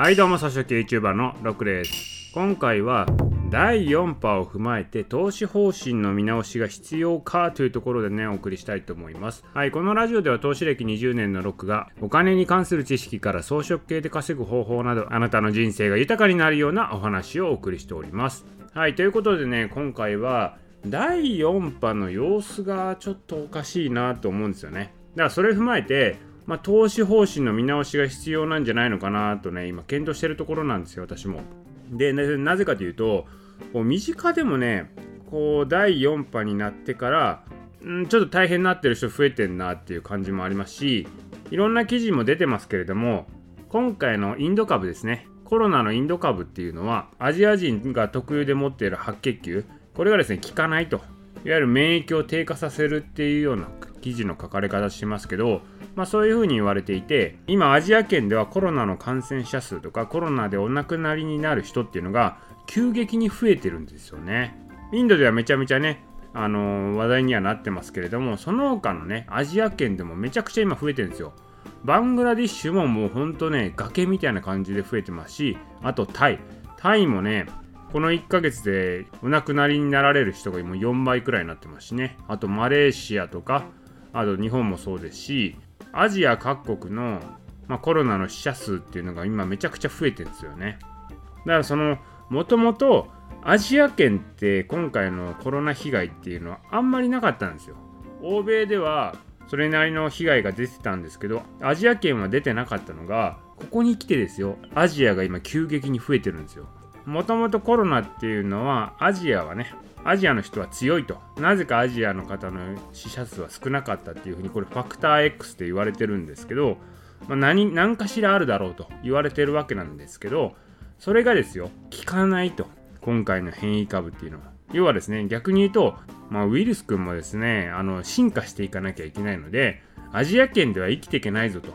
はいどうも、草食 YouTuber のロックです。今回は第4波を踏まえて投資方針の見直しが必要かというところでね、お送りしたいと思います。はい、このラジオでは投資歴20年のロックがお金に関する知識から装飾系で稼ぐ方法などあなたの人生が豊かになるようなお話をお送りしております。はい、ということでね、今回は第4波の様子がちょっとおかしいなと思うんですよね。だからそれを踏まえて、まあ、投資方針の見直しが必要なんじゃないのかなとね、今検討してるところなんですよ、私も。で、なぜかというと、こう身近でもね、こう第4波になってから、んちょっと大変になってる人増えてんなっていう感じもありますし、いろんな記事も出てますけれども、今回のインド株ですね、コロナのインド株っていうのは、アジア人が特有で持っている白血球、これがですね、効かないと。いわゆる免疫を低下させるっていうような記事の書かれ方しますけど、まあ、そういうふうに言われていて今アジア圏ではコロナの感染者数とかコロナでお亡くなりになる人っていうのが急激に増えてるんですよね。インドではめちゃめちゃねあのー、話題にはなってますけれどもその他のねアジア圏でもめちゃくちゃ今増えてるんですよ。バングラディッシュももうほんとね崖みたいな感じで増えてますしあとタイ。タイもねこの1ヶ月でお亡くなりになられる人がもう4倍くらいになってますしね。あとマレーシアとかあと日本もそうですしアジア各国の、まあ、コロナの死者数っていうのが今めちゃくちゃ増えてるんですよね。だからそのもともとアジア圏って今回のコロナ被害っていうのはあんまりなかったんですよ。欧米ではそれなりの被害が出てたんですけどアジア圏は出てなかったのがここに来てですよアジアが今急激に増えてるんですよ。もともとコロナっていうのはアジアはねアジアの人は強いと。なぜかアジアの方の死者数は少なかったっていうふうにこれファクター X って言われてるんですけど、まあ、何何かしらあるだろうと言われてるわけなんですけどそれがですよ効かないと。今回の変異株っていうのは。要はですね逆に言うと、まあ、ウイルス君もですねあの進化していかなきゃいけないのでアジア圏では生きていけないぞと。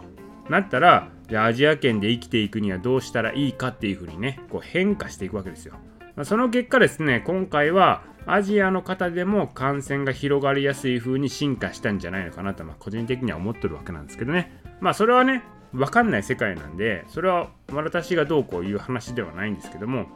なったらじゃあアジア圏で生きていくにはどうしたらいいかっていうふうにねこう変化していくわけですよその結果ですね今回はアジアの方でも感染が広がりやすい風に進化したんじゃないのかなと、まあ、個人的には思ってるわけなんですけどね。まあそれはね、わかんない世界なんで、それは私がどうこういう話ではないんですけども、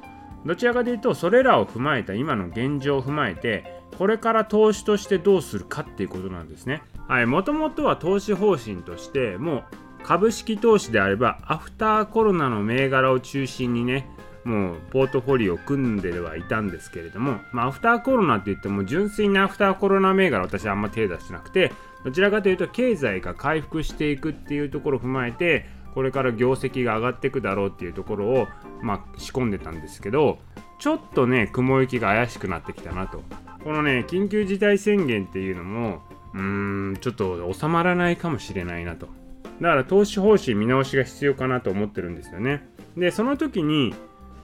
どちらかというと、それらを踏まえた今の現状を踏まえて、これから投資としてどうするかっていうことなんですね。はい、もともとは投資方針として、もう株式投資であれば、アフターコロナの銘柄を中心にね、もうポートフォリオを組んではいたんですけれども、まあ、アフターコロナって言っても純粋なアフターコロナ銘柄私はあんま手出してなくてどちらかというと経済が回復していくっていうところを踏まえてこれから業績が上がっていくだろうっていうところを、まあ、仕込んでたんですけどちょっとね雲行きが怪しくなってきたなと。このね緊急事態宣言っていうのもうーんちょっと収まらないかもしれないなと。だから投資方針見直しが必要かなと思ってるんですよね。でその時に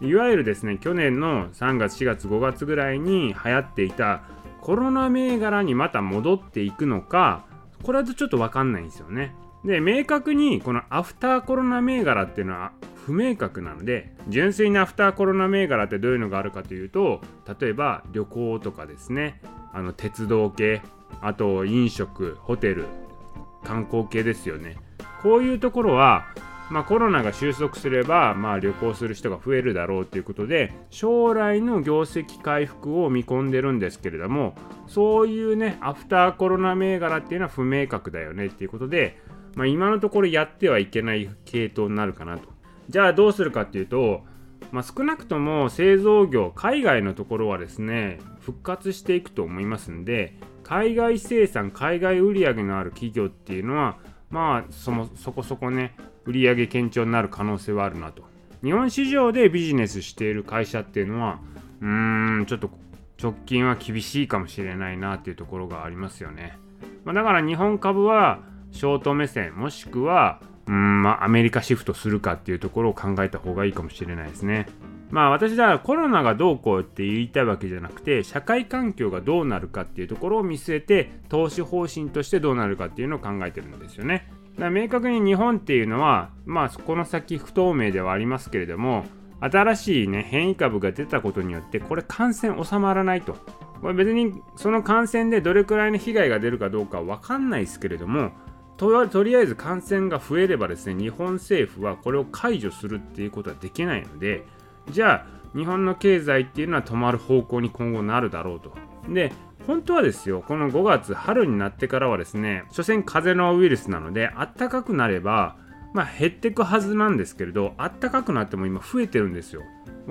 いわゆるですね去年の3月4月5月ぐらいに流行っていたコロナ銘柄にまた戻っていくのかこれはちょっと分かんないんですよね。で明確にこのアフターコロナ銘柄っていうのは不明確なので純粋なアフターコロナ銘柄ってどういうのがあるかというと例えば旅行とかですねあの鉄道系あと飲食ホテル観光系ですよね。こういうところはまあ、コロナが収束すれば、まあ、旅行する人が増えるだろうということで将来の業績回復を見込んでるんですけれどもそういうねアフターコロナ銘柄っていうのは不明確だよねっていうことで、まあ、今のところやってはいけない系統になるかなと。じゃあどうするかっていうと、まあ、少なくとも製造業海外のところはですね復活していくと思いますんで海外生産海外売上のある企業っていうのはまあそもそこそこね売上堅調になる可能性はあるなと。日本市場でビジネスしている会社っていうのはうーんちょっと直近は厳しいかもしれないなっていうところがありますよね、まあ、だから日本株はショート目線もしくはうんまあアメリカシフトするかっていうところを考えた方がいいかもしれないですね。まあ私だコロナがどうこうって言いたいわけじゃなくて社会環境がどうなるかっていうところを見据えて投資方針としてどうなるかっていうのを考えてるんですよねだ明確に日本っていうのは、まあ、この先不透明ではありますけれども、新しい、ね、変異株が出たことによって、これ感染収まらないと。これ別にその感染でどれくらいの被害が出るかどうかは分かんないですけれども、ととりあえず感染が増えればですね日本政府はこれを解除するっていうことはできないのでじゃあ日本の経済っていうのは止まる方向に今後なるだろうと。で本当はですよこの5月春になってからはですね所詮風邪のウイルスなのであったかくなればまあ減ってくはずなんですけれどあったかくなっても今増えてるんですよ。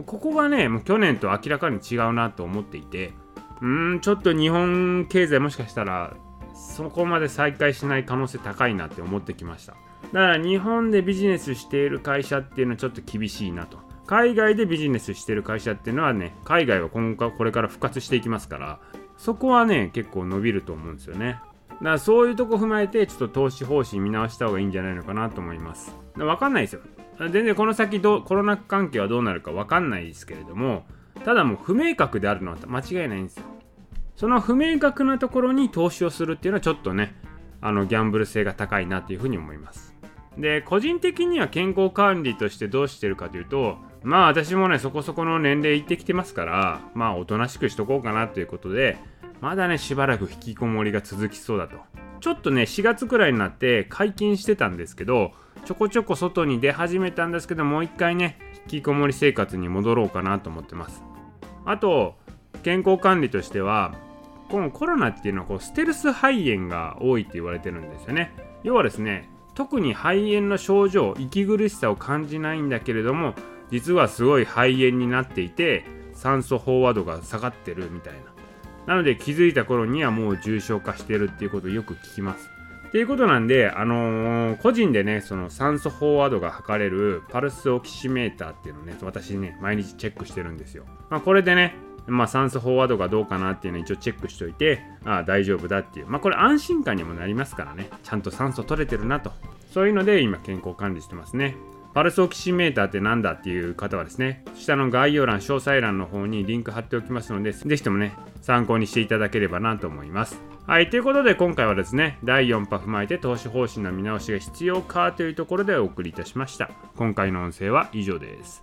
ここがねもう去年と明らかに違うなと思っていてうーんちょっと日本経済もしかしたらそこまで再開しない可能性高いなって思ってきました。だから日本でビジネスしている会社っていうのはちょっと厳しいなと。海外でビジネスしてる会社っていうのはね海外は今後これから復活していきますからそこはね結構伸びると思うんですよね。だからそういうとこ踏まえてちょっと投資方針見直した方がいいんじゃないのかなと思います。わかんないですよ。全然この先どコロナ関係はどうなるかわかんないですけれどもただもう不明確であるのは間違いないんですよ。その不明確なところに投資をするっていうのはちょっとねあのギャンブル性が高いなというふうに思います。で個人的には健康管理としてどうしてるかというとまあ私もねそこそこの年齢いってきてますからまあおとなしくしとこうかなということでまだねしばらく引きこもりが続きそうだと。ちょっとね4月くらいになって解禁してたんですけどちょこちょこ外に出始めたんですけどもう一回ね引きこもり生活に戻ろうかなと思ってます。あと健康管理としてはこのコロナっていうのはこうステルス肺炎が多いって言われてるんですよね。要はですね特に肺炎の症状息苦しさを感じないんだけれども実はすごい肺炎になっていて酸素飽和度が下がってるみたいななので気づいた頃にはもう重症化してるっていうことをよく聞きますっていうことなんで、あのー、個人でね、その酸素飽和度が測れるパルスオキシメーターっていうのをね、私ね、毎日チェックしてるんですよ。まあ、これでね、まあ、酸素飽和度がどうかなっていうのを一応チェックしておいて、ああ、大丈夫だっていう。まあ、これ安心感にもなりますからね。ちゃんと酸素取れてるなと。そういうので今健康管理してますね。パルスオキシメーターって何だっていう方はですね、下の概要欄、詳細欄の方にリンク貼っておきますので、ぜひともね、参考にしていただければなと思います。はい、ということで今回はですね、第4波踏まえて投資方針の見直しが必要かというところでお送りいたしました。今回の音声は以上です。